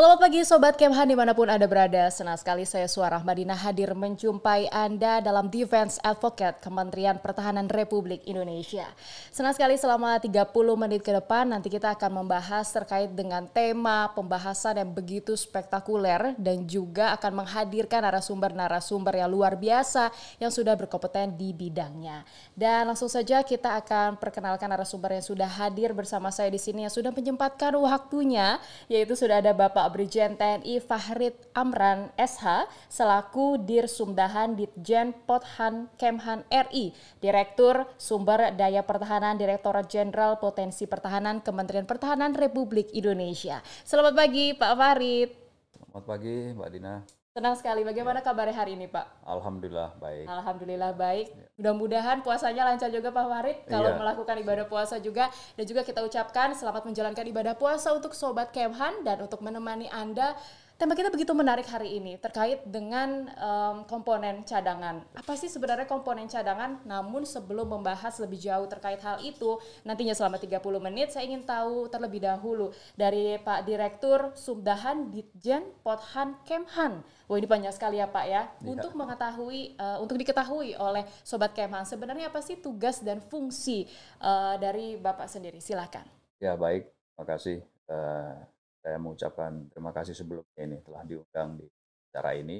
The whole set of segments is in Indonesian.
Selamat pagi Sobat Kemhan di mana pun Anda berada. Senang sekali saya Suara Madinah hadir menjumpai Anda dalam Defense Advocate Kementerian Pertahanan Republik Indonesia. Senang sekali selama 30 menit ke depan nanti kita akan membahas terkait dengan tema pembahasan yang begitu spektakuler dan juga akan menghadirkan narasumber-narasumber yang luar biasa yang sudah berkompeten di bidangnya. Dan langsung saja kita akan perkenalkan narasumber yang sudah hadir bersama saya di sini yang sudah menyempatkan waktunya yaitu sudah ada Bapak Brigjen TNI Fahrid Amran SH selaku Dir Sumdahan Ditjen Pothan Kemhan RI, Direktur Sumber Daya Pertahanan Direktorat Jenderal Potensi Pertahanan Kementerian Pertahanan Republik Indonesia. Selamat pagi Pak Fahrid. Selamat pagi Mbak Dina. Senang sekali. Bagaimana kabarnya hari ini, Pak? Alhamdulillah baik. Alhamdulillah baik. Ya. Mudah-mudahan puasanya lancar juga Pak Farid kalau iya. melakukan ibadah puasa juga dan juga kita ucapkan selamat menjalankan ibadah puasa untuk sobat Kemhan dan untuk menemani Anda Tema kita begitu menarik hari ini terkait dengan um, komponen cadangan. Apa sih sebenarnya komponen cadangan? Namun sebelum membahas lebih jauh terkait hal itu, nantinya selama 30 menit saya ingin tahu terlebih dahulu dari Pak Direktur Sumdahan Ditjen Pothan Kemhan. Wah ini panjang sekali ya Pak ya. ya. Untuk mengetahui, uh, untuk diketahui oleh Sobat Kemhan, sebenarnya apa sih tugas dan fungsi uh, dari Bapak sendiri? Silakan. Ya baik, terima kasih. Uh saya mengucapkan terima kasih sebelumnya ini telah diundang di acara ini.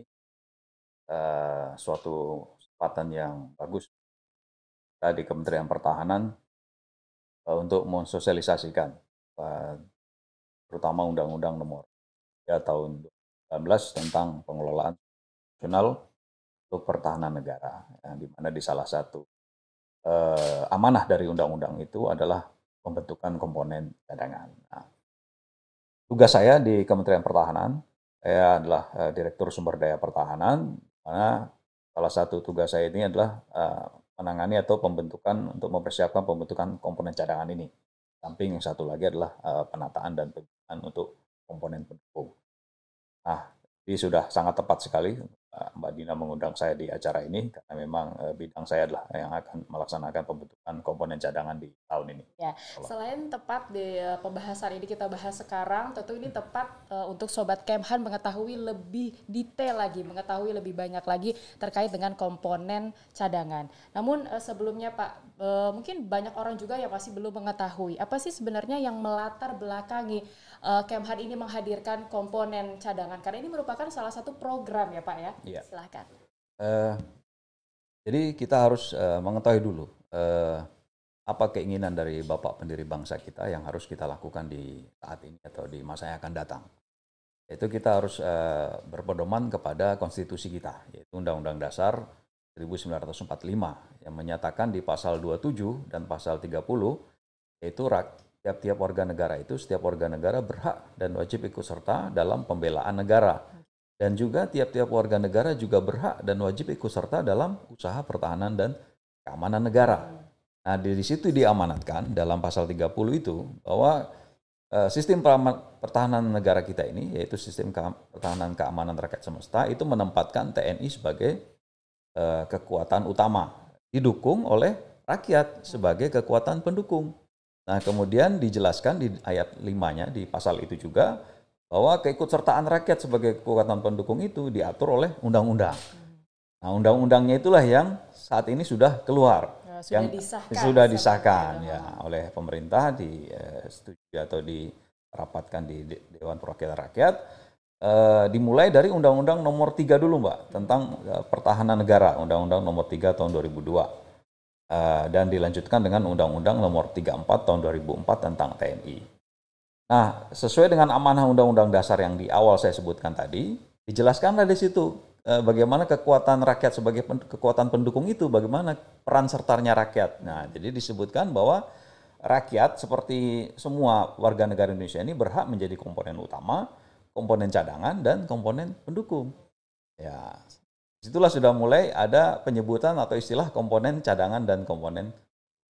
Uh, suatu kesempatan yang bagus kita di Kementerian Pertahanan uh, untuk mensosialisasikan uh, terutama Undang-Undang Nomor 3 Tahun 2019 tentang pengelolaan nasional untuk pertahanan negara, yang di mana di salah satu uh, amanah dari undang-undang itu adalah pembentukan komponen cadangan. Nah, Tugas saya di Kementerian Pertahanan, saya adalah uh, Direktur Sumber Daya Pertahanan, mana salah satu tugas saya ini adalah uh, menangani atau pembentukan untuk mempersiapkan pembentukan komponen cadangan ini. Samping yang satu lagi adalah uh, penataan dan pembentukan untuk komponen pendukung. Nah, ini sudah sangat tepat sekali Mbak Dina mengundang saya di acara ini karena memang uh, bidang saya adalah yang akan melaksanakan pembentukan komponen cadangan di tahun ini. Ya, selain tepat di uh, pembahasan ini kita bahas sekarang, tentu ini tepat uh, untuk sobat Kemhan mengetahui lebih detail lagi, mengetahui lebih banyak lagi terkait dengan komponen cadangan. Namun uh, sebelumnya Pak, uh, mungkin banyak orang juga yang masih belum mengetahui apa sih sebenarnya yang melatar belakangi uh, Kemhan ini menghadirkan komponen cadangan karena ini merupakan salah satu program ya Pak ya. Iya. Silahkan. Uh, jadi kita harus uh, mengetahui dulu uh, apa keinginan dari Bapak pendiri bangsa kita yang harus kita lakukan di saat ini atau di masa yang akan datang. Itu kita harus uh, berpedoman kepada konstitusi kita, yaitu Undang-Undang Dasar 1945 yang menyatakan di pasal 27 dan pasal 30 yaitu tiap-tiap warga negara itu setiap warga negara berhak dan wajib ikut serta dalam pembelaan negara dan juga tiap-tiap warga negara juga berhak dan wajib ikut serta dalam usaha pertahanan dan keamanan negara. Nah, di situ diamanatkan dalam pasal 30 itu bahwa uh, sistem pertahanan negara kita ini yaitu sistem pertahanan keamanan rakyat semesta itu menempatkan TNI sebagai uh, kekuatan utama didukung oleh rakyat sebagai kekuatan pendukung. Nah, kemudian dijelaskan di ayat 5-nya di pasal itu juga bahwa keikutsertaan rakyat sebagai kekuatan pendukung itu diatur oleh undang-undang. Nah, undang-undangnya itulah yang saat ini sudah keluar, ya, sudah yang disahkan, sudah disahkan ya oleh pemerintah di eh, studi atau dirapatkan di Dewan Perwakilan Rakyat. Eh, dimulai dari Undang-Undang Nomor 3 dulu, Mbak, tentang eh, pertahanan negara, Undang-Undang Nomor 3 tahun 2002. Eh, dan dilanjutkan dengan Undang-Undang Nomor 34 tahun 2004 tentang TNI. Nah, sesuai dengan amanah Undang-Undang Dasar yang di awal saya sebutkan tadi, dijelaskanlah di situ eh, bagaimana kekuatan rakyat sebagai kekuatan pendukung itu, bagaimana peran sertanya rakyat. Nah, jadi disebutkan bahwa rakyat seperti semua warga negara Indonesia ini berhak menjadi komponen utama, komponen cadangan, dan komponen pendukung. Ya, situlah sudah mulai ada penyebutan atau istilah komponen cadangan dan komponen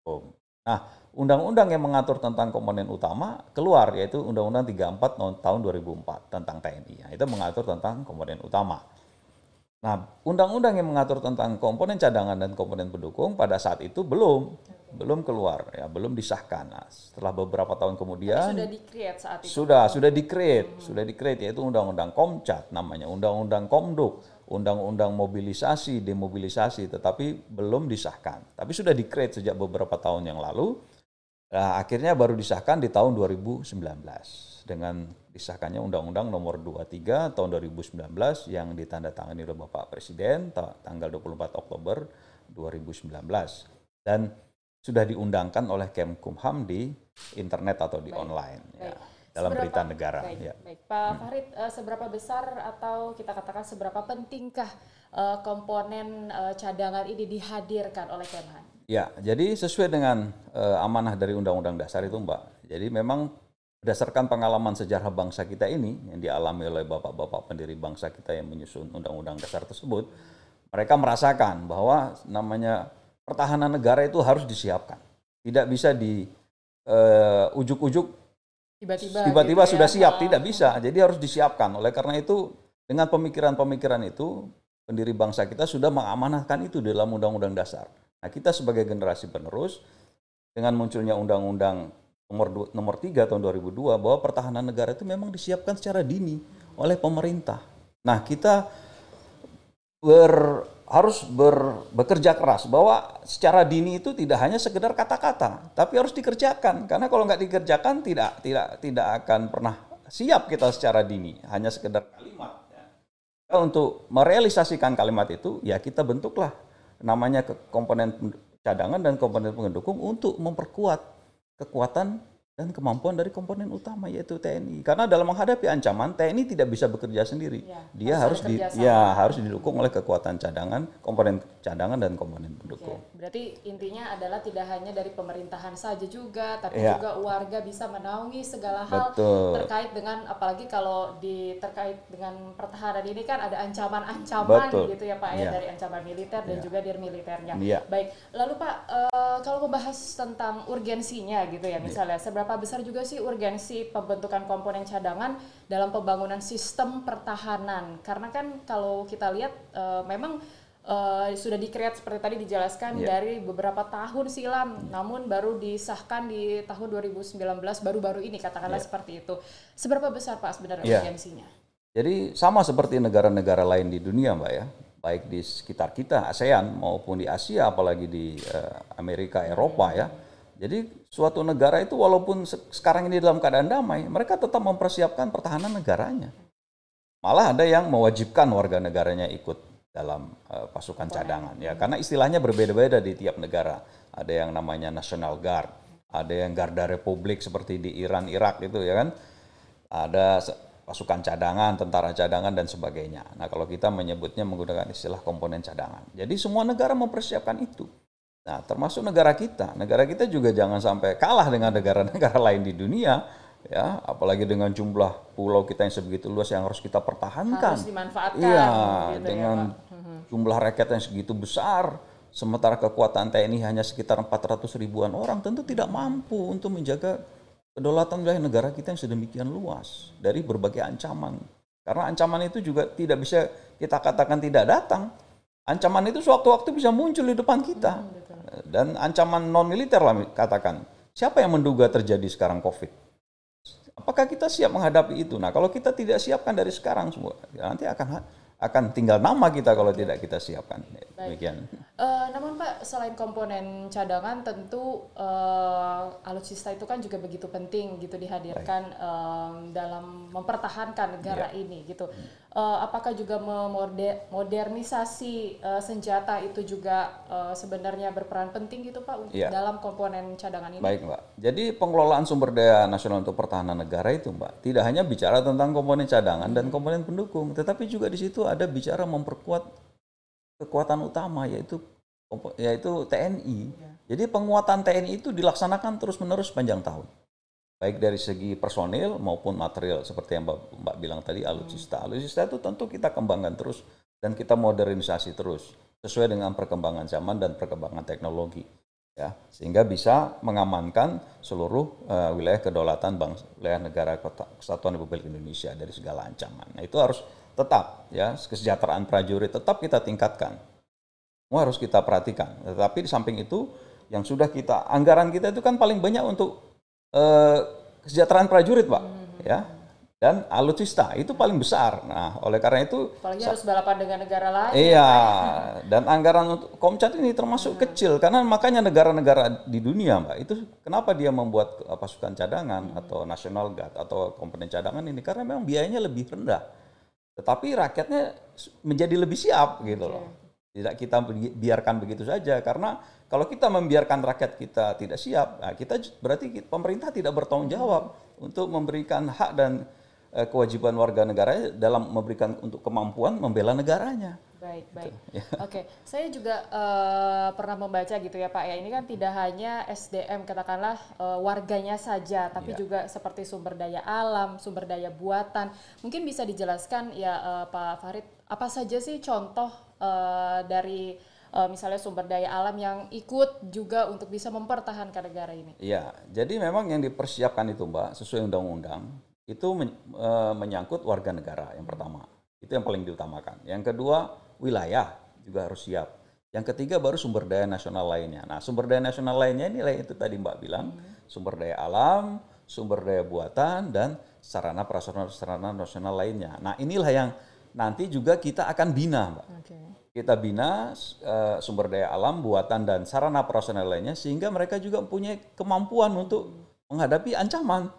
pendukung. Nah, undang-undang yang mengatur tentang komponen utama keluar yaitu Undang-Undang 34 tahun 2004 tentang TNI. Nah, itu mengatur tentang komponen utama. Nah, undang-undang yang mengatur tentang komponen cadangan dan komponen pendukung pada saat itu belum belum keluar ya, belum disahkan. Nah, setelah beberapa tahun kemudian Tapi sudah di-create saat itu. sudah sudah di-create, sudah di-create yaitu undang-undang Komcat namanya, undang-undang Komduk, undang-undang mobilisasi, demobilisasi tetapi belum disahkan. Tapi sudah di-create sejak beberapa tahun yang lalu. Nah, akhirnya baru disahkan di tahun 2019 dengan disahkannya Undang-Undang Nomor 23 tahun 2019 yang ditandatangani oleh Bapak Presiden ta- tanggal 24 Oktober 2019 dan sudah diundangkan oleh Kemkumham di internet atau di Baik, online ya, baik. dalam Seberapa- berita negara. Baik, ya. baik. Pak Farid, eh, seberapa besar atau kita katakan seberapa pentingkah eh, komponen cadangan ini dihadirkan oleh Kemhan? Ya, jadi sesuai dengan eh, amanah dari Undang-Undang Dasar itu, Mbak. Jadi memang berdasarkan pengalaman sejarah bangsa kita ini yang dialami oleh bapak-bapak pendiri bangsa kita yang menyusun Undang-Undang Dasar tersebut, mereka merasakan bahwa namanya pertahanan negara itu harus disiapkan. Tidak bisa di eh, ujuk-ujuk Tiba-tiba tiba-tiba gitu sudah ya. siap, tidak bisa. Jadi harus disiapkan. Oleh karena itu, dengan pemikiran-pemikiran itu, pendiri bangsa kita sudah mengamanahkan itu dalam Undang-Undang Dasar. Nah, kita sebagai generasi penerus, dengan munculnya Undang-Undang nomor nomor 3 tahun 2002 bahwa pertahanan negara itu memang disiapkan secara dini oleh pemerintah. Nah, kita ber, harus ber, bekerja keras bahwa secara dini itu tidak hanya sekedar kata-kata, tapi harus dikerjakan. Karena kalau nggak dikerjakan tidak tidak tidak akan pernah siap kita secara dini, hanya sekedar kalimat. ya. Untuk merealisasikan kalimat itu, ya kita bentuklah namanya komponen cadangan dan komponen pendukung untuk memperkuat kekuatan dan kemampuan dari komponen utama yaitu TNI. Karena dalam menghadapi ancaman TNI tidak bisa bekerja sendiri. Ya, Dia harus di, ya harus didukung oleh kekuatan cadangan, komponen cadangan dan komponen Oke, pendukung. Berarti intinya adalah tidak hanya dari pemerintahan saja juga, tapi Iya. juga warga bisa menaungi segala hal Betul. terkait dengan apalagi kalau di terkait dengan pertahanan ini kan ada ancaman-ancaman gitu ya Pak ya Iya. dari ancaman militer dan Iya. juga dari militernya. Iya. Baik, lalu Pak eh, kalau membahas tentang urgensinya gitu ya misalnya seberapa besar juga sih urgensi pembentukan komponen cadangan dalam pembangunan sistem pertahanan? Karena kan kalau kita lihat eh, memang eh, sudah di-create seperti tadi dijelaskan Iya. dari beberapa tahun silam, namun baru disahkan di tahun 2019 baru-baru ini katakanlah seperti itu. Seberapa besar Pak sebenarnya Iya. urgensinya? Jadi sama seperti negara-negara lain di dunia, Mbak ya, baik di sekitar kita ASEAN maupun di Asia, apalagi di eh, Amerika, Eropa ya. Jadi suatu negara itu walaupun se- sekarang ini dalam keadaan damai, mereka tetap mempersiapkan pertahanan negaranya. Malah ada yang mewajibkan warga negaranya ikut dalam eh, pasukan cadangan ya, karena istilahnya berbeda-beda di tiap negara. Ada yang namanya National Guard, ada yang Garda Republik seperti di Iran, Irak itu ya kan. Ada pasukan cadangan, tentara cadangan dan sebagainya. Nah, kalau kita menyebutnya menggunakan istilah komponen cadangan. Jadi semua negara mempersiapkan itu. Nah, termasuk negara kita. Negara kita juga jangan sampai kalah dengan negara-negara lain di dunia, ya, apalagi dengan jumlah pulau kita yang sebegitu luas yang harus kita pertahankan. Harus dimanfaatkan Iya, gitu ya, dengan Pak. jumlah rakyat yang segitu besar, sementara kekuatan TNI hanya sekitar 400 ribuan orang, tentu tidak mampu untuk menjaga kedaulatan wilayah negara kita yang sedemikian luas dari berbagai ancaman. Karena ancaman itu juga tidak bisa kita katakan tidak datang. Ancaman itu sewaktu-waktu bisa muncul di depan kita. Dan ancaman non militer lah katakan. Siapa yang menduga terjadi sekarang COVID? Apakah kita siap menghadapi itu? Nah, kalau kita tidak siapkan dari sekarang semua, ya nanti akan akan tinggal nama kita kalau tidak kita siapkan. Demikian. Eh, namun Pak, selain komponen cadangan, tentu eh, alutsista itu kan juga begitu penting gitu dihadirkan em, dalam mempertahankan negara Iya. ini gitu. Eh, apakah juga modernisasi eh, senjata itu juga eh, sebenarnya berperan penting gitu Pak Iya. dalam komponen cadangan ini? Baik, Mbak. Jadi pengelolaan sumber daya nasional untuk pertahanan negara itu, Mbak, tidak hanya bicara tentang komponen cadangan dan komponen pendukung, tetapi juga di situ ada bicara memperkuat kekuatan utama yaitu yaitu TNI. Jadi penguatan TNI itu dilaksanakan terus-menerus sepanjang tahun. Baik dari segi personil maupun material seperti yang Mbak, Mbak bilang tadi alutsista. Alutsista itu tentu kita kembangkan terus dan kita modernisasi terus sesuai dengan perkembangan zaman dan perkembangan teknologi ya sehingga bisa mengamankan seluruh eh, wilayah kedaulatan bangsa wilayah negara Kota- kesatuan Republik Indonesia dari segala ancaman. Nah, itu harus tetap ya kesejahteraan prajurit tetap kita tingkatkan. Semua harus kita perhatikan. Tetapi di samping itu yang sudah kita anggaran kita itu kan paling banyak untuk eh, kesejahteraan prajurit, Pak. Ya. Dan alutsista itu paling besar. Nah, oleh karena itu Apalagi harus balapan dengan negara lain. Iya, dan anggaran untuk Komcat ini termasuk kecil karena makanya negara-negara di dunia, Mbak, itu kenapa dia membuat uh, pasukan cadangan atau national guard atau komponen cadangan ini karena memang biayanya lebih rendah. Tetapi rakyatnya menjadi lebih siap gitu loh. Tidak kita bi- biarkan begitu saja karena kalau kita membiarkan rakyat kita tidak siap, nah kita berarti pemerintah tidak bertanggung jawab untuk memberikan hak dan eh, kewajiban warga negara dalam memberikan untuk kemampuan membela negaranya. Baik, baik. ya. Oke, saya juga eh, pernah membaca gitu ya Pak ya. Ini kan tidak hanya SDM katakanlah eh, warganya saja, tapi Ya. juga seperti sumber daya alam, sumber daya buatan. Mungkin bisa dijelaskan ya eh, Pak Farid, apa saja sih contoh eh, dari eh, misalnya sumber daya alam yang ikut juga untuk bisa mempertahankan negara ini? Iya, jadi memang yang dipersiapkan itu Mbak sesuai undang-undang itu men- eh, menyangkut warga negara yang pertama. Itu yang paling diutamakan. Yang kedua, wilayah juga harus siap. Yang ketiga baru sumber daya nasional lainnya. Nah, sumber daya nasional lainnya ini lah itu tadi Mbak bilang, sumber daya alam, sumber daya buatan dan sarana prasarana sarana nasional lainnya. Nah, inilah yang nanti juga kita akan bina, Mbak Oke. kita bina eh, sumber daya alam, buatan dan sarana prasarana lainnya sehingga mereka juga mempunyai kemampuan untuk menghadapi ancaman.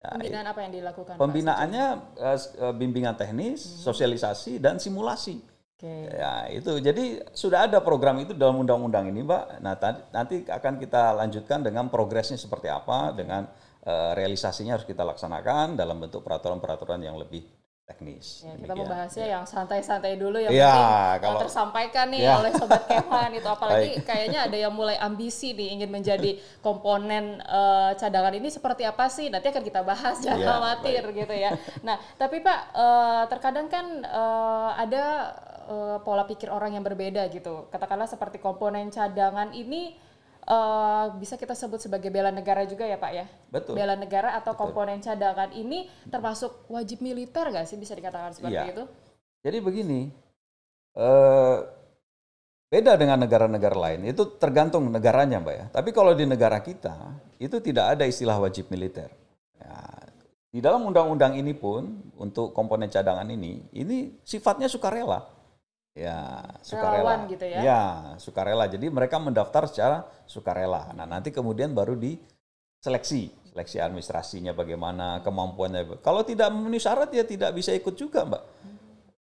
Ya, Pembinaan apa yang dilakukan? Pembinaannya eh, bimbingan teknis, sosialisasi dan simulasi. Oke. Ya, itu. Jadi sudah ada program itu dalam undang-undang ini, Mbak. Nah, tadi- nanti akan kita lanjutkan dengan progresnya seperti apa, dengan eh, realisasinya harus kita laksanakan dalam bentuk peraturan-peraturan yang lebih teknis. Ya, kita membahasnya yang santai-santai dulu yang Iya, penting kalau- tersampaikan nih Iya. oleh sobat Kemhan itu. Apalagi kayaknya ada yang mulai ambisi nih ingin menjadi komponen uh, cadangan ini seperti apa sih? Nanti akan kita bahas jangan Iya, khawatir gitu ya. Nah tapi Pak uh, terkadang kan uh, ada uh, pola pikir orang yang berbeda gitu. Katakanlah seperti komponen cadangan ini uh, bisa kita sebut sebagai bela negara juga ya Pak ya. Betul. Bela negara atau komponen cadangan ini termasuk wajib militer nggak sih bisa dikatakan seperti Iya. itu? Jadi begini, eh, beda dengan negara-negara lain. Itu tergantung negaranya, mbak ya. Tapi kalau di negara kita itu tidak ada istilah wajib militer. Ya, di dalam undang-undang ini pun untuk komponen cadangan ini, ini sifatnya sukarela. Ya, sukarela. Relawan gitu ya? Ya, sukarela. Jadi mereka mendaftar secara sukarela. Nah, nanti kemudian baru diseleksi, seleksi administrasinya bagaimana, kemampuannya. Kalau tidak memenuhi syarat ya tidak bisa ikut juga, Mbak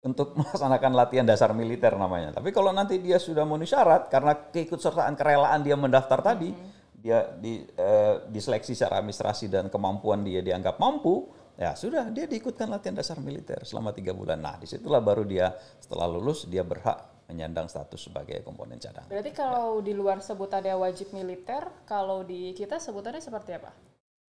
untuk melaksanakan latihan dasar militer namanya. Tapi kalau nanti dia sudah memenuhi syarat karena keikutsertaan kerelaan dia mendaftar tadi, dia di, eh, diseleksi secara administrasi dan kemampuan dia dianggap mampu, ya sudah dia diikutkan latihan dasar militer selama tiga bulan. Nah di situlah baru dia setelah lulus dia berhak menyandang status sebagai komponen cadangan. Berarti kalau di luar sebutannya wajib militer, kalau di kita sebutannya seperti apa?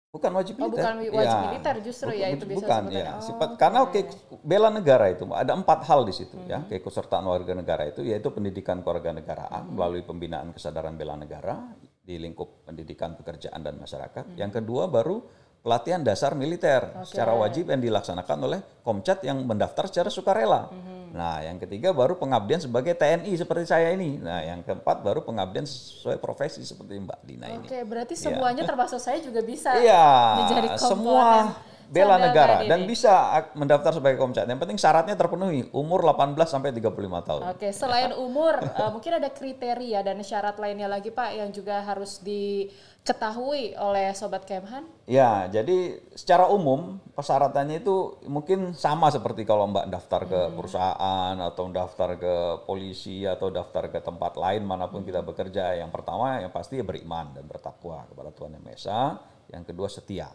Bukan wajib Oh, militer. bukan wajib Ya. militer justru ya, itu biasa Bukan, sebutannya. ya. Oh, Sifat, oke. Karena ke, bela negara itu ada empat hal di situ ya keikutsertaan warga negara itu yaitu pendidikan kewarganegaraan melalui pembinaan kesadaran bela negara di lingkup pendidikan pekerjaan dan masyarakat. Yang kedua baru pelatihan dasar militer secara wajib yang dilaksanakan oleh Komcat yang mendaftar secara sukarela. Nah, yang ketiga baru pengabdian sebagai TNI seperti saya ini. Nah, yang keempat baru pengabdian sesuai profesi seperti Mbak Dina ini. Oke, berarti semuanya termasuk saya juga bisa Iya, semua bela negara ini. dan bisa mendaftar sebagai komcat. Yang penting syaratnya terpenuhi, umur 18 sampai 35 tahun. Oke, selain umur, eh, mungkin ada kriteria dan syarat lainnya lagi Pak yang juga harus diketahui oleh Sobat Kemhan? Ya, jadi secara umum persyaratannya itu mungkin sama seperti kalau Mbak daftar ke perusahaan atau daftar ke polisi atau daftar ke tempat lain mana pun kita bekerja. Yang pertama yang pasti ya beriman dan bertakwa kepada Tuhan Yang Maha Esa. Yang kedua setia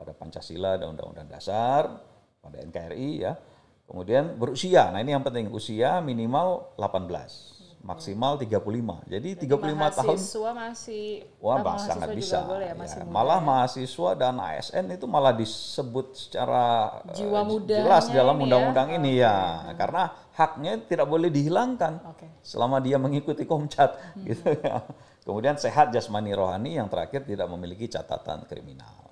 pada Pancasila dan Undang-Undang Dasar, pada NKRI ya. Kemudian berusia. Nah, ini yang penting usia minimal 18, maksimal 35. Jadi 35 tahun mahasiswa masih Wah, ah, bah, mahasiswa sangat bisa. boleh ya, Ya, masih muda malah ya. mahasiswa dan ASN itu malah disebut secara eh, Jiwa mudanya jelas dalam ini ya. undang-undang ini ya, karena haknya tidak boleh dihilangkan Oke. selama dia mengikuti komcat gitu ya. Kemudian sehat jasmani rohani yang terakhir tidak memiliki catatan kriminal.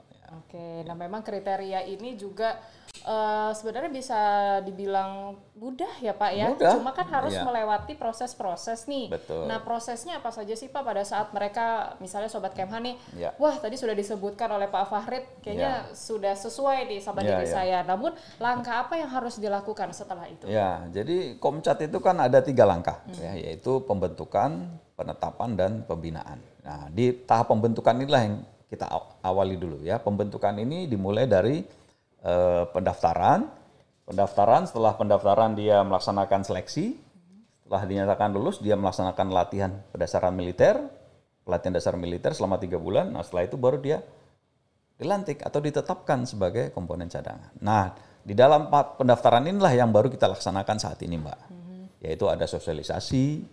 Ya. Oke, nah memang kriteria ini juga uh, sebenarnya bisa dibilang mudah ya Pak ya. Mudah. Cuma kan harus Iya. melewati proses-proses nih. Betul. Nah prosesnya apa saja sih Pak pada saat mereka misalnya Sobat Kemhan nih, Ya. wah tadi sudah disebutkan oleh Pak Fahrid, kayaknya sudah sesuai nih sama Ya, diri ya. saya. Namun langkah apa yang harus dilakukan setelah itu? Ya, jadi Komcat itu kan ada tiga langkah, Hmm. ya, yaitu pembentukan, penetapan, dan pembinaan. Nah, di tahap pembentukan inilah yang kita aw- awali dulu ya. Pembentukan ini dimulai dari eh, pendaftaran. Pendaftaran, setelah pendaftaran dia melaksanakan seleksi. Setelah dinyatakan lulus, dia melaksanakan latihan pendasar militer, pelatihan dasar militer selama tiga bulan. Nah, setelah itu baru dia dilantik atau ditetapkan sebagai komponen cadangan. Nah, di dalam pendaftaran inilah yang baru kita laksanakan saat ini, Mbak. Yaitu ada sosialisasi,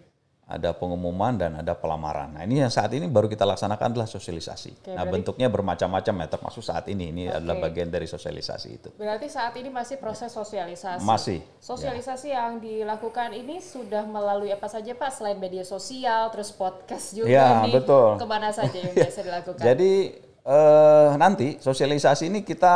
ada pengumuman dan ada pelamaran. Nah, ini yang saat ini baru kita laksanakan adalah sosialisasi. Oke, nah, berarti- bentuknya bermacam-macam ya, termasuk saat ini. Ini adalah Oke. bagian dari sosialisasi itu. Berarti saat ini masih proses sosialisasi. Masih. Sosialisasi yang dilakukan ini sudah melalui apa saja Pak? Selain media sosial, terus podcast juga Ya, nih. betul. Ke mana saja yang biasa dilakukan? Jadi eh, nanti sosialisasi ini kita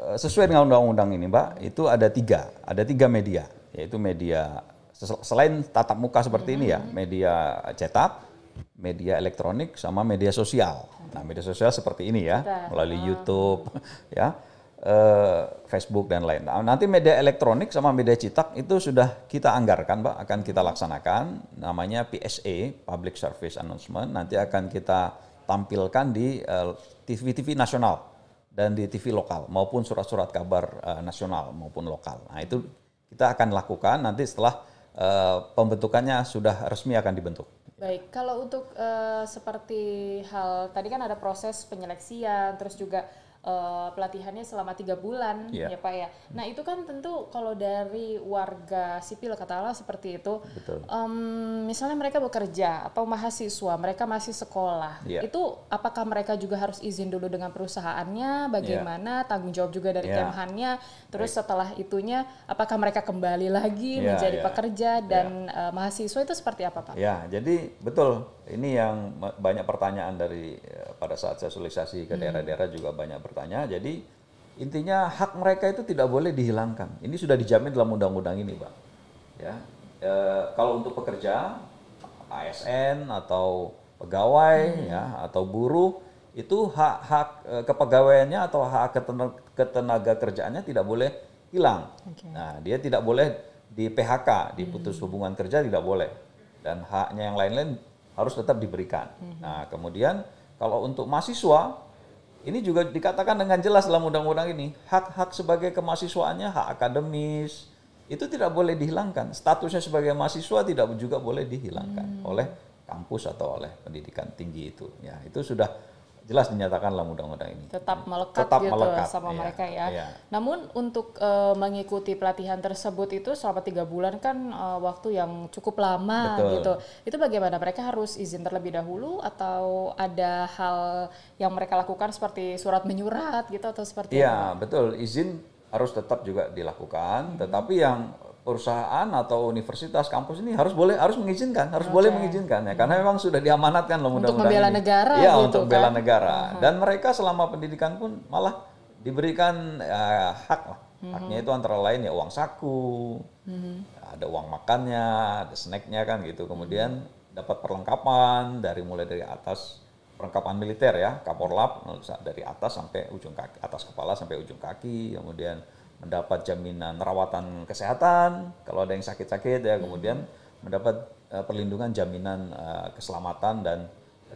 eh, sesuai dengan undang-undang ini, Mbak, itu ada tiga, ada tiga media, yaitu media selain tatap muka seperti ini ya, media cetak, media elektronik, sama media sosial. Nah, media sosial seperti ini ya, melalui YouTube, ya, eh, Facebook dan lain. Nah, nanti media elektronik sama media cetak itu sudah kita anggarkan, Mbak, akan kita laksanakan. Namanya PSA (Public Service Announcement). Nanti akan kita tampilkan di eh, TV-TV nasional dan di TV lokal maupun surat-surat kabar eh, nasional maupun lokal. Nah, itu kita akan lakukan nanti setelah eh, pembentukannya sudah resmi akan dibentuk. Baik, kalau untuk eh, seperti hal tadi kan ada proses penyeleksian, terus juga eh, pelatihannya selama tiga bulan, Iya. ya Pak ya. Nah itu kan tentu kalau dari warga sipil katakanlah seperti itu, Betul. em, misalnya mereka bekerja atau mahasiswa, mereka masih sekolah, Iya. itu apakah mereka juga harus izin dulu dengan perusahaannya, bagaimana tanggung jawab juga dari Iya. Kemhannya, terus setelah itunya apakah mereka kembali lagi Iya, menjadi iya. pekerja dan eh, mahasiswa itu seperti apa Pak? Ya, jadi betul. Ini yang banyak pertanyaan dari eh, pada saat sosialisasi ke daerah-daerah juga banyak bertanya. Jadi intinya hak mereka itu tidak boleh dihilangkan. Ini sudah dijamin dalam undang-undang ini, Pak. Ya, eh, kalau untuk pekerja, ASN atau pegawai, ya, atau buruh itu hak-hak eh, kepegawaiannya atau hak ketenaga, ketenaga kerjaannya tidak boleh hilang. Oke. Nah, dia tidak boleh di PHK, diputus Hmm. hubungan kerja tidak boleh. Dan haknya yang lain-lain harus tetap diberikan. Hmm. Nah, kemudian kalau untuk mahasiswa, ini juga dikatakan dengan jelas dalam undang-undang ini, hak-hak sebagai kemahasiswaannya, hak akademis, itu tidak boleh dihilangkan. Statusnya sebagai mahasiswa tidak juga boleh dihilangkan Hmm. oleh kampus atau oleh pendidikan tinggi itu. Ya, itu sudah jelas dinyatakan dalam undang-undang ini. tetap melekat Tetap gitu melekat, sama iya, mereka ya. iya. Namun untuk eh, mengikuti pelatihan tersebut itu selama tiga bulan kan eh, waktu yang cukup lama Betul. gitu. Itu bagaimana? Mereka harus izin terlebih dahulu atau ada hal yang mereka lakukan seperti surat menyurat gitu atau seperti apa? Iya, betul. Izin harus tetap juga dilakukan, tetapi yang perusahaan atau universitas kampus ini harus boleh harus mengizinkan, harus boleh mengizinkan ya karena memang sudah diamanatkan loh Untuk undang-undang membela ini. negara Iya, gitu untuk membela kan. negara. Dan mereka selama pendidikan pun malah diberikan ya, hak lah. Haknya itu antara lain ya uang saku, ada uang makannya, ada snacknya kan gitu. Kemudian dapat perlengkapan dari mulai dari atas perlengkapan militer ya, kaporlap dari atas sampai ujung kaki, atas kepala sampai ujung kaki, kemudian mendapat jaminan rawatan kesehatan kalau ada yang sakit-sakit ya, kemudian mendapat eh, perlindungan jaminan eh, keselamatan dan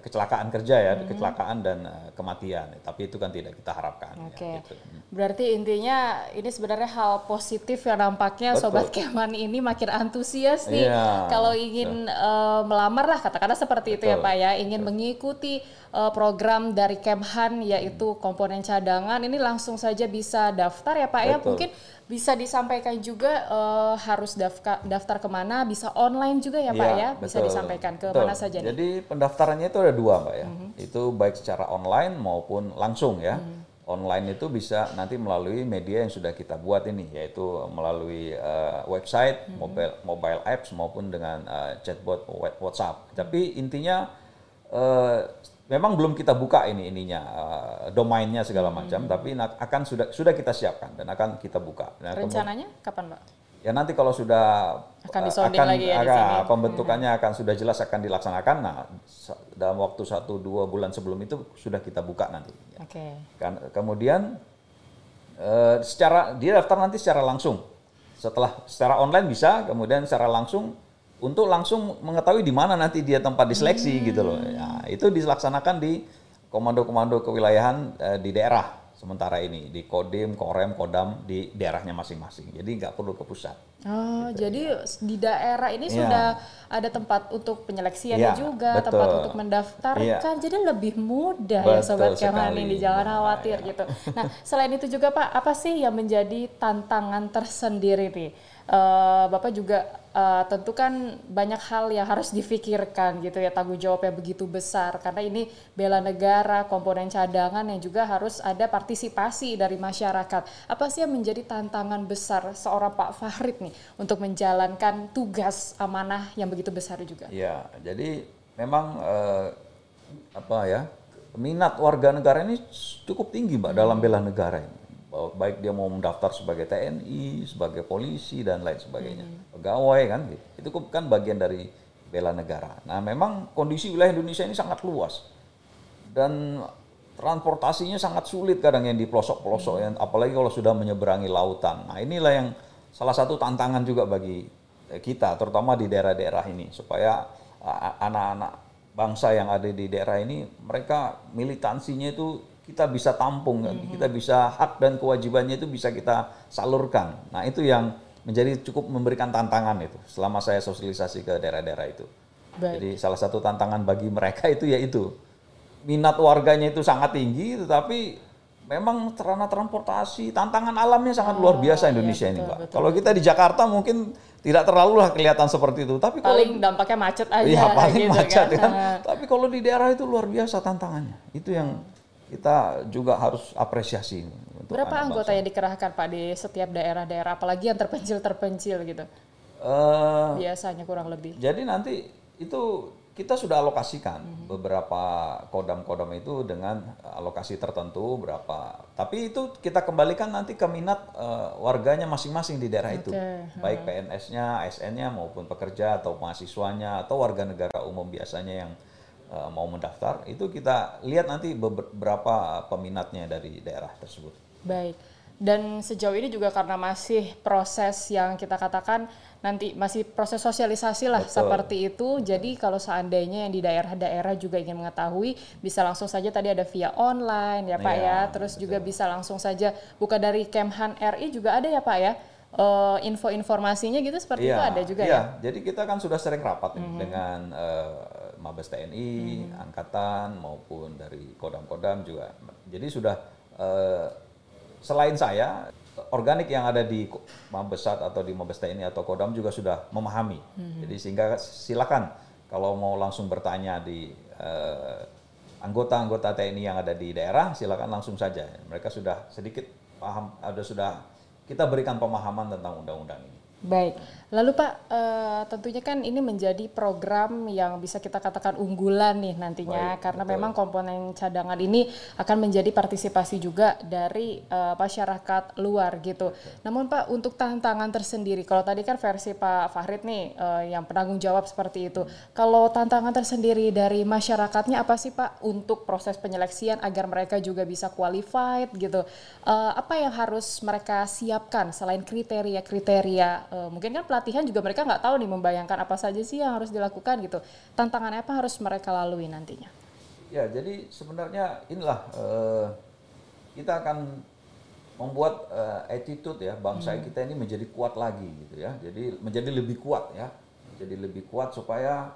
kecelakaan kerja ya, kecelakaan dan eh, kematian. Tapi itu kan tidak kita harapkan. ya, Oke. gitu. Berarti intinya ini sebenarnya hal positif yang nampaknya Betul. Sobat Keman ini makin antusias nih Iya, kalau ingin eh, melamar lah katakanlah seperti itu ya Betul. Pak ya, ingin mengikuti eh, program dari Kemhan yaitu komponen cadangan ini langsung saja bisa daftar ya Pak ya. Betul. Mungkin bisa disampaikan juga eh, harus daftar daftar ke mana, bisa online juga ya Pak Iya, ya, bisa betul. disampaikan ke Betul. mana saja nih. Mhm. Jadi pendaftarannya itu ada dua mbak ya, itu baik secara online maupun langsung ya. Online itu bisa nanti melalui media yang sudah kita buat ini, yaitu melalui eh, website, Mhm. mobile mobile apps maupun dengan eh, chatbot WhatsApp. Tapi intinya eh, memang belum kita buka ini ininya uh, domainnya segala macam, tapi akan sudah sudah kita siapkan dan akan kita buka. Nah, Rencananya kapan, Pak? Ya nanti kalau sudah akan disounding akan, lagi ya di sini. pembentukannya akan sudah jelas akan dilaksanakan. Nah, dalam waktu satu dua bulan sebelum itu sudah kita buka nanti. Oke. Okay. Kan, kemudian uh, secara dia daftar nanti secara langsung. Setelah secara online bisa, kemudian secara langsung untuk langsung mengetahui di mana nanti dia tempat diseleksi hmm. gitu loh. Ya, itu dilaksanakan di komando-komando kewilayahan uh, di daerah sementara ini di Kodim, Korem, Kodam di daerahnya masing-masing. Jadi nggak perlu ke pusat. Oh, gitu, jadi di daerah ini ya. sudah ada tempat untuk penyeleksiannya ya, juga, betul. tempat untuk mendaftarkan. Ya. Jadi lebih mudah ya, betul ya sobat Kemhan ini jangan nah, khawatir ya. gitu. Nah, selain itu juga Pak, apa sih yang menjadi tantangan tersendiri nih? Uh, Bapak juga uh, tentu kan banyak hal yang harus difikirkan gitu ya tanggung jawabnya begitu besar. Karena ini bela negara komponen cadangan yang juga harus ada partisipasi dari masyarakat. Apa sih yang menjadi tantangan besar seorang Pak Fahrid nih untuk menjalankan tugas amanah yang begitu besar juga? Ya jadi memang uh, apa ya minat warga negara ini cukup tinggi mbak dalam bela negara ini baik dia mau mendaftar sebagai TNI, sebagai polisi dan lain sebagainya, hmm. pegawai kan, itu kan bagian dari bela negara. Nah memang kondisi wilayah Indonesia ini sangat luas dan transportasinya sangat sulit kadang yang di pelosok-pelosok, hmm. yang apalagi kalau sudah menyeberangi lautan. Nah inilah yang salah satu tantangan juga bagi kita, terutama di daerah-daerah ini, supaya anak-anak bangsa yang ada di daerah ini mereka militansinya itu kita bisa tampung, mm-hmm. kita bisa hak dan kewajibannya itu bisa kita salurkan. Nah itu yang menjadi cukup memberikan tantangan itu selama saya sosialisasi ke daerah-daerah itu. Baik. Jadi salah satu tantangan bagi mereka itu yaitu minat warganya itu sangat tinggi, tetapi memang sarana transportasi tantangan alamnya sangat oh, luar biasa Indonesia iya, betul, ini, Pak. Betul, Kalau kita di Jakarta mungkin tidak terlalu lah kelihatan seperti itu, tapi paling kalau, dampaknya macet aja. Iya, paling gitu macet kan. kan. tapi kalau di daerah itu luar biasa tantangannya. Itu yang kita juga harus apresiasi. Berapa anggota yang dikerahkan Pak di setiap daerah-daerah, apalagi yang terpencil-terpencil gitu? Uh, Biasanya kurang lebih. Jadi nanti itu kita sudah alokasikan mm -hmm. beberapa kodam-kodam itu dengan alokasi tertentu berapa. Tapi itu kita kembalikan nanti ke minat uh, warganya masing-masing di daerah okay. itu, baik PNS-nya, ASN-nya maupun pekerja atau mahasiswanya atau warga negara umum biasanya yang uh, mau mendaftar itu kita lihat nanti beberapa peminatnya dari daerah tersebut. Baik. Dan sejauh ini juga karena masih proses yang kita katakan nanti masih proses sosialisasi lah Betul. seperti itu. Jadi kalau seandainya yang di daerah-daerah juga ingin mengetahui bisa langsung saja tadi ada via online ya Pak ya. ya. Terus betul. juga bisa langsung saja buka dari Kemhan RI juga ada ya Pak ya uh, info informasinya gitu seperti ya, itu ada juga ya, ya. Jadi kita kan sudah sering rapat mm -hmm. dengan uh, Mabes TNI, hmm. Angkatan maupun dari Kodam-Kodam juga. Jadi sudah uh, selain saya, organik yang ada di Mabesat atau di Mabes TNI atau Kodam juga sudah memahami. Hmm. Jadi sehingga silakan kalau mau langsung bertanya di uh, anggota-anggota TNI yang ada di daerah, silakan langsung saja. Mereka sudah sedikit paham, ada sudah kita berikan pemahaman tentang undang-undang ini. Baik, lalu Pak, uh, tentunya kan ini menjadi program yang bisa kita katakan unggulan nih nantinya, Baik, karena betul. memang komponen cadangan ini akan menjadi partisipasi juga dari uh, masyarakat luar gitu. Betul. Namun Pak, untuk tantangan tersendiri, kalau tadi kan versi Pak Fahrid nih uh, yang penanggung jawab seperti itu, hmm. kalau tantangan tersendiri dari masyarakatnya apa sih Pak untuk proses penyeleksian agar mereka juga bisa qualified gitu? Uh, apa yang harus mereka siapkan selain kriteria-kriteria uh, mungkin kan pelatihan juga mereka nggak tahu nih membayangkan apa saja sih yang harus dilakukan gitu. Tantangan apa harus mereka lalui nantinya? Ya, jadi sebenarnya inilah uh, kita akan membuat uh, attitude ya bangsa hmm. kita ini menjadi kuat lagi gitu ya. Jadi menjadi lebih kuat ya. Jadi lebih kuat supaya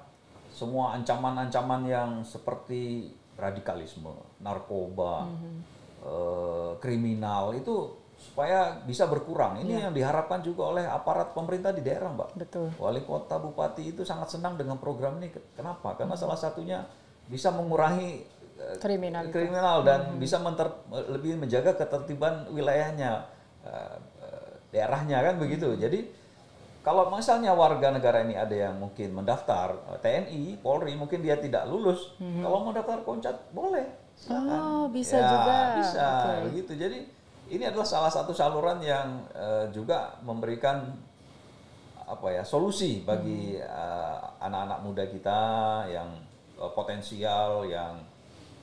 semua ancaman-ancaman yang seperti radikalisme, narkoba, hmm. uh, kriminal itu supaya bisa berkurang. Ini ya. yang diharapkan juga oleh aparat pemerintah di daerah, Mbak. Betul. Wali kota, bupati itu sangat senang dengan program ini. Kenapa? Karena hmm. salah satunya bisa mengurangi eh, kriminal, kriminal dan hmm. bisa menter, lebih menjaga ketertiban wilayahnya, uh, daerahnya kan begitu. Hmm. Jadi kalau misalnya warga negara ini ada yang mungkin mendaftar eh, TNI, Polri, mungkin dia tidak lulus. Mm-hmm. Kalau mau daftar koncat boleh. Silakan. Oh, bisa ya, juga. Bisa, okay. begitu. Jadi ini adalah salah satu saluran yang uh, juga memberikan apa ya solusi bagi hmm. uh, anak-anak muda kita yang uh, potensial, yang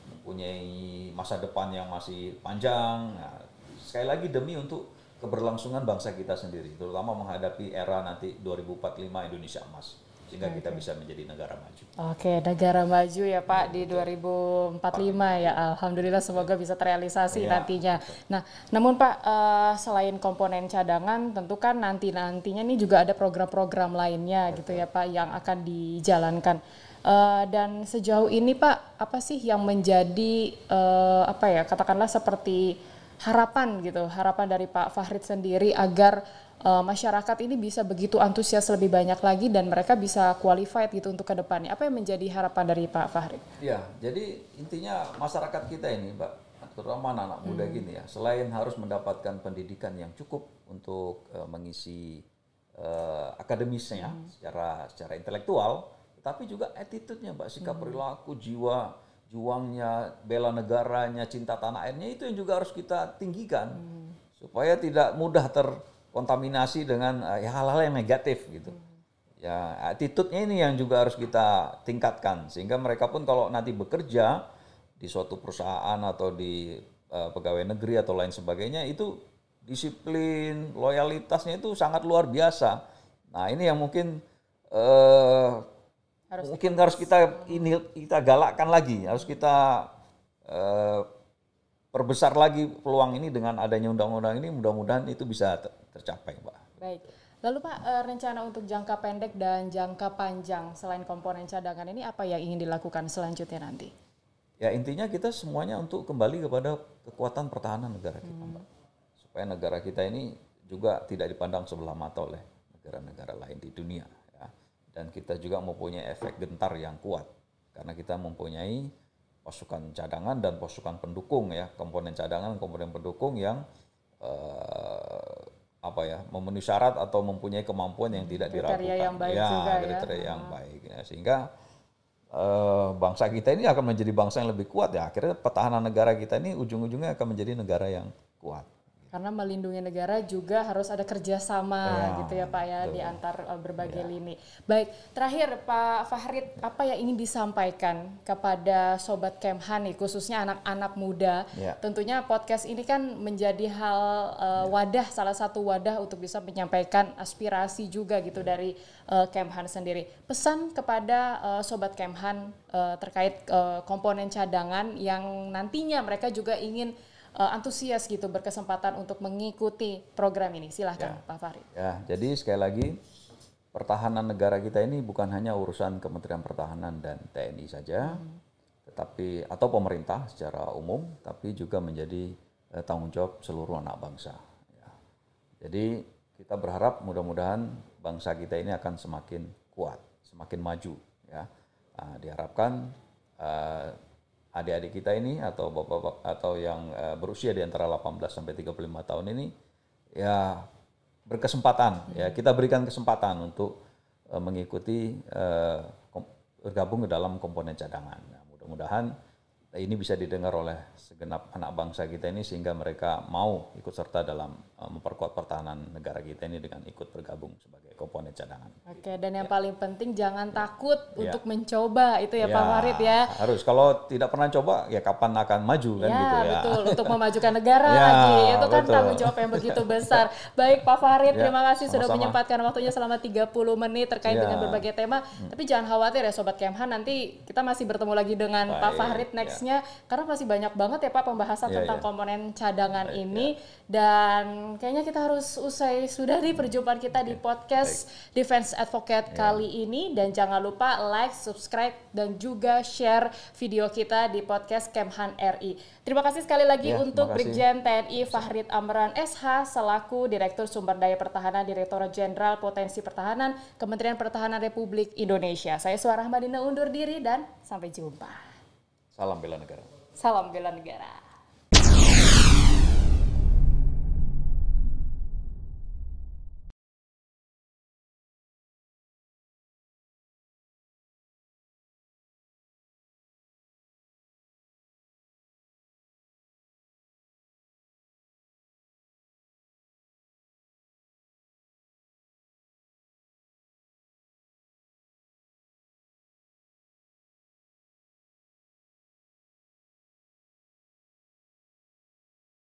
mempunyai masa depan yang masih panjang. Nah, sekali lagi demi untuk keberlangsungan bangsa kita sendiri, terutama menghadapi era nanti 2045 Indonesia emas sehingga kita bisa menjadi negara maju. Oke, negara maju ya Pak di 2045 ya. Alhamdulillah semoga bisa terrealisasi ya, nantinya. Nah, namun Pak uh, selain komponen cadangan, tentu kan nanti nantinya ini juga ada program-program lainnya betul. gitu ya Pak yang akan dijalankan. Uh, dan sejauh ini Pak, apa sih yang menjadi uh, apa ya katakanlah seperti harapan gitu, harapan dari Pak Fahrid sendiri agar uh, masyarakat ini bisa begitu antusias lebih banyak lagi dan mereka bisa qualified gitu untuk ke depannya. Apa yang menjadi harapan dari Pak Fahrid? Ya, jadi intinya masyarakat kita ini, Mbak, terutama anak-anak muda hmm. gini ya, selain harus mendapatkan pendidikan yang cukup untuk uh, mengisi uh, akademisnya hmm. secara secara intelektual, tapi juga attitude-nya, Mbak, sikap hmm. perilaku, jiwa juangnya, bela negaranya, cinta tanah airnya itu yang juga harus kita tinggikan hmm. supaya tidak mudah terkontaminasi dengan uh, hal-hal yang negatif gitu. Ya, attitude-nya ini yang juga harus kita tingkatkan sehingga mereka pun kalau nanti bekerja di suatu perusahaan atau di uh, pegawai negeri atau lain sebagainya itu disiplin, loyalitasnya itu sangat luar biasa. Nah, ini yang mungkin uh, harus mungkin harus kita ini kita galakkan lagi, harus kita uh, perbesar lagi peluang ini dengan adanya undang-undang ini mudah-mudahan itu bisa tercapai, Pak. Baik. Lalu Pak, uh, rencana untuk jangka pendek dan jangka panjang selain komponen cadangan ini apa yang ingin dilakukan selanjutnya nanti? Ya intinya kita semuanya untuk kembali kepada kekuatan pertahanan negara kita, hmm. Pak. Supaya negara kita ini juga tidak dipandang sebelah mata oleh negara-negara lain di dunia dan kita juga mempunyai efek gentar yang kuat karena kita mempunyai pasukan cadangan dan pasukan pendukung ya komponen cadangan komponen pendukung yang eh, apa ya memenuhi syarat atau mempunyai kemampuan yang tidak kriteria diragukan yang baik ya juga kriteria ya. yang hmm. baik ya sehingga eh, bangsa kita ini akan menjadi bangsa yang lebih kuat ya akhirnya pertahanan negara kita ini ujung-ujungnya akan menjadi negara yang kuat karena melindungi negara juga harus ada kerjasama ya, gitu ya Pak ya betul. di antar uh, berbagai ya. lini. Baik, terakhir Pak Fahrid, apa yang ingin disampaikan kepada sobat Kemhan nih, khususnya anak-anak muda? Ya. Tentunya podcast ini kan menjadi hal uh, wadah, salah satu wadah untuk bisa menyampaikan aspirasi juga gitu ya. dari uh, Kemhan sendiri. Pesan kepada uh, sobat Kemhan uh, terkait uh, komponen cadangan yang nantinya mereka juga ingin uh, antusias gitu berkesempatan untuk mengikuti program ini. Silahkan ya. Pak Farid. Ya, jadi sekali lagi pertahanan negara kita ini bukan hanya urusan Kementerian Pertahanan dan TNI saja, hmm. tetapi atau pemerintah secara umum, tapi juga menjadi uh, tanggung jawab seluruh anak bangsa. Ya. Jadi kita berharap mudah-mudahan bangsa kita ini akan semakin kuat, semakin maju. Ya, nah, diharapkan uh, adik-adik kita ini atau bapak-bapak atau yang uh, berusia di antara 18 sampai 35 tahun ini ya berkesempatan hmm. ya kita berikan kesempatan untuk uh, mengikuti uh, bergabung ke dalam komponen cadangan. Nah, mudah-mudahan ini bisa didengar oleh segenap anak bangsa kita ini sehingga mereka mau ikut serta dalam uh, memperkuat pertahanan negara kita ini dengan ikut bergabung sebagai komponen cadangan. Oke, dan yang ya. paling penting jangan ya. takut ya. untuk mencoba itu ya, ya Pak Farid ya. Harus kalau tidak pernah coba ya kapan akan maju kan ya, gitu ya. betul untuk memajukan negara ya, lagi. Itu kan betul. tanggung jawab yang begitu besar. Baik Pak Farid, ya, terima kasih sama-sama. sudah menyempatkan waktunya selama 30 menit terkait ya. dengan berbagai tema. Hmm. Tapi jangan khawatir ya sobat Kemhan nanti kita masih bertemu lagi dengan Baik, Pak Farid ya. nextnya ya. karena masih banyak banget ya Pak pembahasan ya, tentang ya. komponen cadangan Baik, ini ya. dan kayaknya kita harus usai sudah di perjumpaan kita di podcast Baik. Defense Advocate yeah. kali ini dan jangan lupa like, subscribe dan juga share video kita di podcast Kemhan RI. Terima kasih sekali lagi yeah, untuk Brigjen TNI Fahrid Amran SH selaku Direktur Sumber Daya Pertahanan Direktorat Jenderal Potensi Pertahanan Kementerian Pertahanan Republik Indonesia. Saya Suara Madina undur diri dan sampai jumpa. Salam bela negara. Salam bela negara.